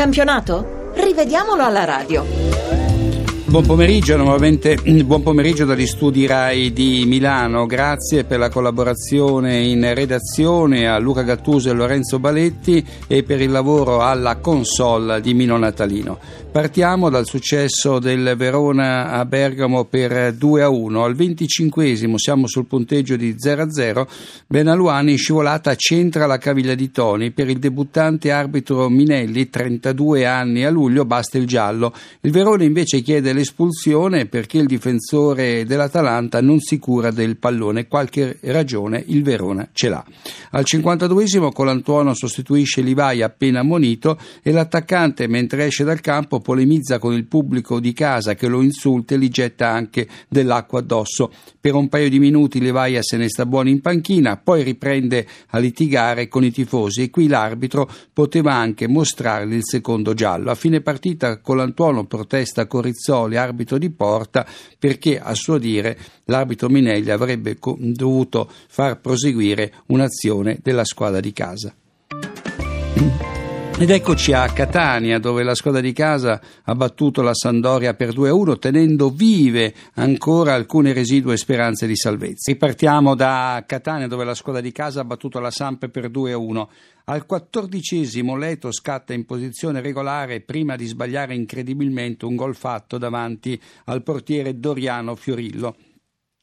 campionato? Rivediamolo alla radio. Buon pomeriggio, nuovamente buon pomeriggio dagli studi RAI di Milano. Grazie per la collaborazione in redazione a Luca Gattuso e Lorenzo Baletti e per il lavoro alla console di Mino Natalino. Partiamo dal successo del Verona a Bergamo per 2 a 1. Al 25 siamo sul punteggio di 0 a 0. Benaluani in scivolata centra la caviglia di Toni. Per il debuttante arbitro Minelli, 32 anni a luglio, basta il giallo. Il Verona invece chiede l'espulsione perché il difensore dell'Atalanta non si cura del pallone. Qualche ragione il Verona ce l'ha. Al 52 Colantuono sostituisce Livai appena ammonito e l'attaccante mentre esce dal campo polemizza con il pubblico di casa che lo insulta e gli getta anche dell'acqua addosso. Per un paio di minuti Livaia se ne sta buono in panchina, poi riprende a litigare con i tifosi e qui l'arbitro poteva anche mostrargli il secondo giallo. A fine partita Colantuono protesta con Rizzoli Rizzoli, arbitro di porta, perché a suo dire l'arbitro Minelli avrebbe dovuto far proseguire un'azione della squadra di casa. Ed eccoci a Catania, dove la squadra di casa ha battuto la Sandoria per 2-1, tenendo vive ancora alcune residue speranze di salvezza. Ripartiamo da Catania, dove la squadra di casa ha battuto la Samp per 2-1. Al quattordicesimo Leto scatta in posizione regolare prima di sbagliare incredibilmente un gol fatto davanti al portiere Doriano Fiorillo.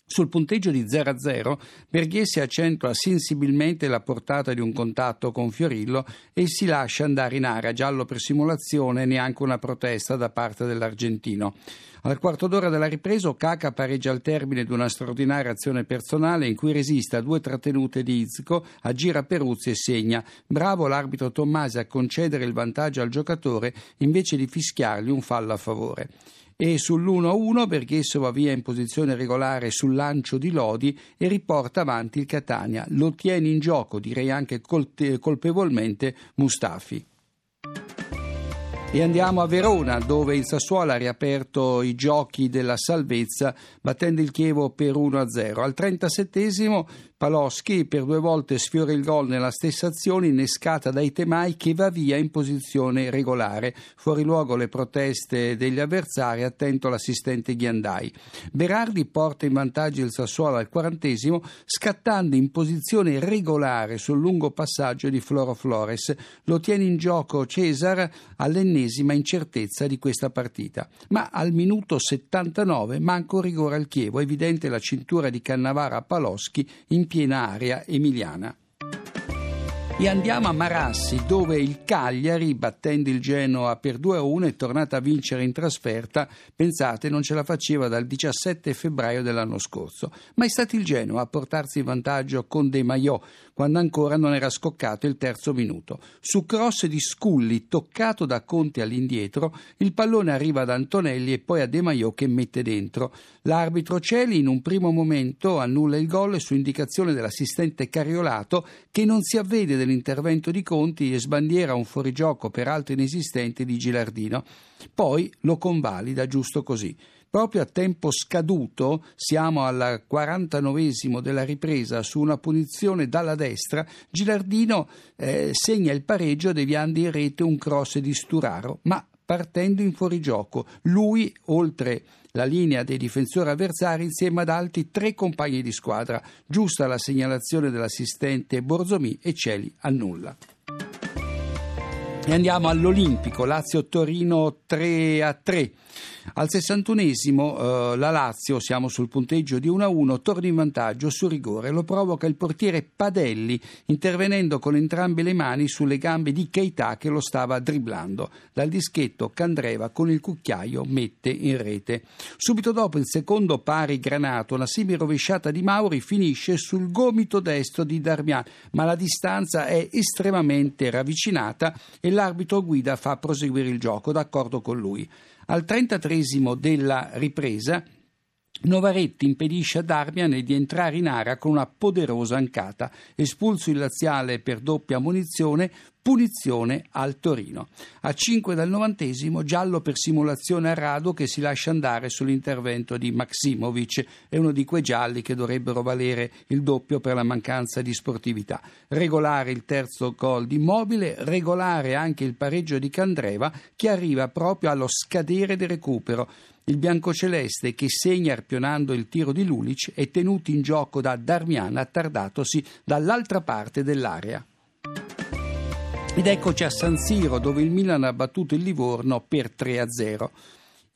Sul punteggio di 0 a 0, Berghese accentua sensibilmente la portata di un contatto con Fiorillo e si lascia andare in area giallo per simulazione, neanche una protesta da parte dell'argentino. Al quarto d'ora della ripresa, Caca pareggia al termine di una straordinaria azione personale in cui resiste a due trattenute di Izzico, aggira Peruzzi e segna. Bravo l'arbitro Tommasi a concedere il vantaggio al giocatore invece di fischiargli un fallo a favore e sull'1-1 Berghesso va via in posizione regolare sul lancio di Lodi e riporta avanti il Catania. Lo tiene in gioco, direi anche colpevolmente, Mustafi. E andiamo a Verona, dove il Sassuolo ha riaperto i giochi della salvezza, battendo il Chievo per 1-0. Al 37 Paloschi per due volte sfiora il gol nella stessa azione innescata dai Temai che va via in posizione regolare. Fuori luogo le proteste degli avversari, attento l'assistente Ghiandai. Berardi porta in vantaggio il Sassuolo al quarantesimo scattando in posizione regolare sul lungo passaggio di Floro Flores. Lo tiene in gioco Cesar all'ennesima incertezza di questa partita. Ma al minuto 79 manca un rigore al Chievo, evidente la cintura di Cannavara a Paloschi in piena area emiliana. E andiamo a Marassi, dove il Cagliari, battendo il Genoa per 2-1, è tornato a vincere in trasferta. Pensate, non ce la faceva dal 17 febbraio dell'anno scorso. Ma è stato il Genoa a portarsi in vantaggio con De Maio, quando ancora non era scoccato il terzo minuto. Su cross di Sculli, toccato da Conte all'indietro, il pallone arriva ad Antonelli e poi a De Maio che mette dentro. L'arbitro Celi in un primo momento annulla il gol su indicazione dell'assistente Cariolato che non si avvede del dell'intervento di Conti e sbandiera un fuorigioco peraltro inesistente di Gilardino. Poi lo convalida giusto così. Proprio a tempo scaduto, siamo al 49 della ripresa, su una punizione dalla destra, Gilardino eh, segna il pareggio deviando in rete un cross di Sturaro, ma partendo in fuorigioco. Lui, oltre la linea dei difensori avversari, insieme ad altri tre compagni di squadra. Giusta la segnalazione dell'assistente Borzomì e Celi annulla. E andiamo all'Olimpico, Lazio-Torino 3 a 3. Al 61esimo eh, la Lazio, siamo sul punteggio di 1-1, torna in vantaggio su rigore, lo provoca il portiere Padelli intervenendo con entrambe le mani sulle gambe di Keita che lo stava dribblando. Dal dischetto Candreva con il cucchiaio mette in rete. Subito dopo il secondo pari granato, una simile rovesciata di Mauri finisce sul gomito destro di Darmian, ma la distanza è estremamente ravvicinata e l'arbitro guida fa proseguire il gioco d'accordo con lui. Al 33 della ripresa Novaretti impedisce a Darmian di entrare in area con una poderosa ancata. Espulso il laziale per doppia munizione, punizione al Torino. A 5 dal novantesimo, giallo per simulazione a Rado che si lascia andare sull'intervento di Maksimovic. È uno di quei gialli che dovrebbero valere il doppio per la mancanza di sportività. Regolare il terzo gol di Immobile, regolare anche il pareggio di Candreva che arriva proprio allo scadere del recupero. Il biancoceleste che segna arpionando il tiro di Lulic è tenuto in gioco da Darmian attardatosi dall'altra parte dell'area. Ed eccoci a San Siro dove il Milan ha battuto il Livorno per 3-0.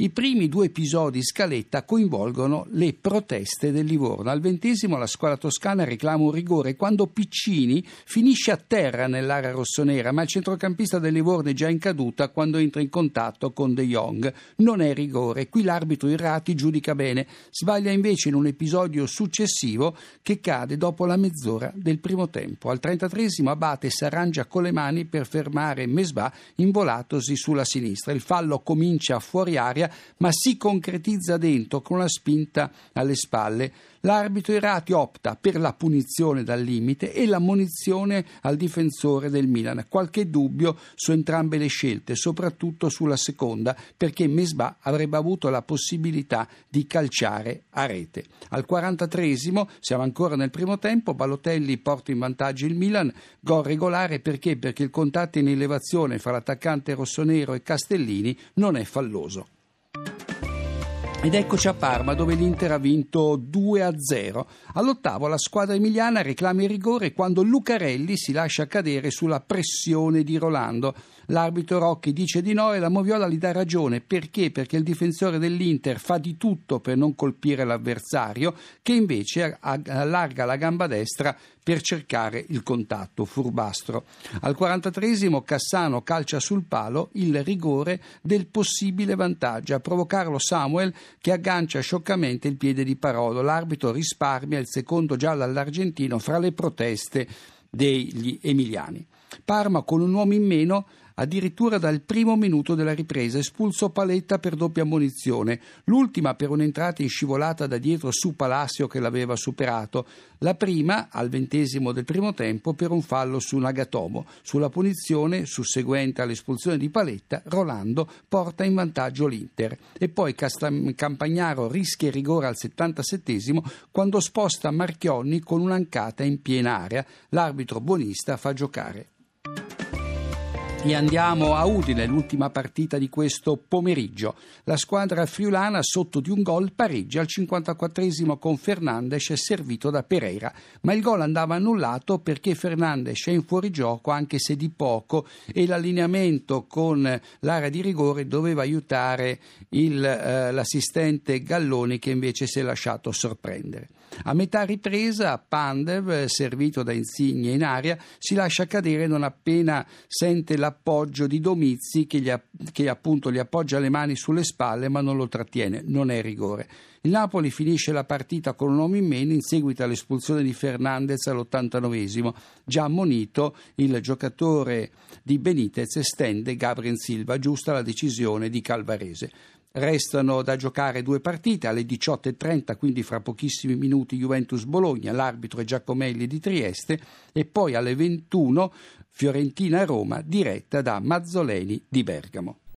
I primi due episodi scaletta coinvolgono le proteste del Livorno. Al ventesimo la squadra toscana reclama un rigore quando Piccini finisce a terra nell'area rossonera, ma il centrocampista del Livorno è già in caduta quando entra in contatto con De Jong. Non è rigore. Qui l'arbitro Irrati giudica bene. Sbaglia invece in un episodio successivo che cade dopo la mezz'ora del primo tempo. Al 33esimo Abate si arrangia con le mani per fermare Mesbah involatosi sulla sinistra. Il fallo comincia fuori aria ma si concretizza dentro con la spinta alle spalle. L'arbitro Irati opta per la punizione dal limite e la munizione al difensore del Milan. Qualche dubbio su entrambe le scelte, soprattutto sulla seconda, perché Mesbah avrebbe avuto la possibilità di calciare a rete. Al 43esimo, siamo ancora nel primo tempo, Balotelli porta in vantaggio il Milan, gol regolare perché? Perché il contatto in elevazione fra l'attaccante rossonero e Castellini non è falloso. Ed eccoci a Parma dove l'Inter ha vinto 2-0. All'ottavo la squadra emiliana reclama il rigore quando Lucarelli si lascia cadere sulla pressione di Rolando. L'arbitro Rocchi dice di no e la Moviola gli dà ragione. Perché? Perché il difensore dell'Inter fa di tutto per non colpire l'avversario che invece allarga la gamba destra per cercare il contatto furbastro. Al 43esimo Cassano calcia sul palo il rigore del possibile vantaggio a provocarlo Samuel che aggancia scioccamente il piede di Parolo. L'arbitro risparmia il secondo giallo all'argentino fra le proteste degli emiliani. Parma con un uomo in meno addirittura dal primo minuto della ripresa, espulso Paletta per doppia munizione, l'ultima per un'entrata in scivolata da dietro su Palacio che l'aveva superato, la prima al ventesimo del primo tempo per un fallo su Nagatomo. Sulla punizione susseguente all'espulsione di Paletta, Rolando porta in vantaggio l'Inter e poi Castam- Campagnaro rischia il rigore al 77 quando sposta Marchionni con un'ancata in piena area. L'arbitro buonista fa giocare e andiamo a Udine, l'ultima partita di questo pomeriggio. La squadra friulana sotto di un gol pareggia al 54 con Fernandes servito da Pereira, ma il gol andava annullato perché Fernandes è in fuorigioco anche se di poco e l'allineamento con l'area di rigore doveva aiutare il, eh, l'assistente Galloni che invece si è lasciato sorprendere. A metà ripresa Pandev, servito da Insigne in aria, si lascia cadere non appena sente la l'appoggio di Domizzi che, gli, che appunto gli appoggia le mani sulle spalle ma non lo trattiene, non è rigore. Il Napoli finisce la partita con un uomo in meno in seguito all'espulsione di Fernandez all'89esimo. Già ammonito, il giocatore di Benitez estende Gabriel Silva, giusta la decisione di Calvarese. Restano da giocare due partite alle 18.30, quindi fra pochissimi minuti Juventus-Bologna, l'arbitro è Giacomelli di Trieste e poi alle 21 Fiorentina-Roma diretta da Mazzoleni di Bergamo.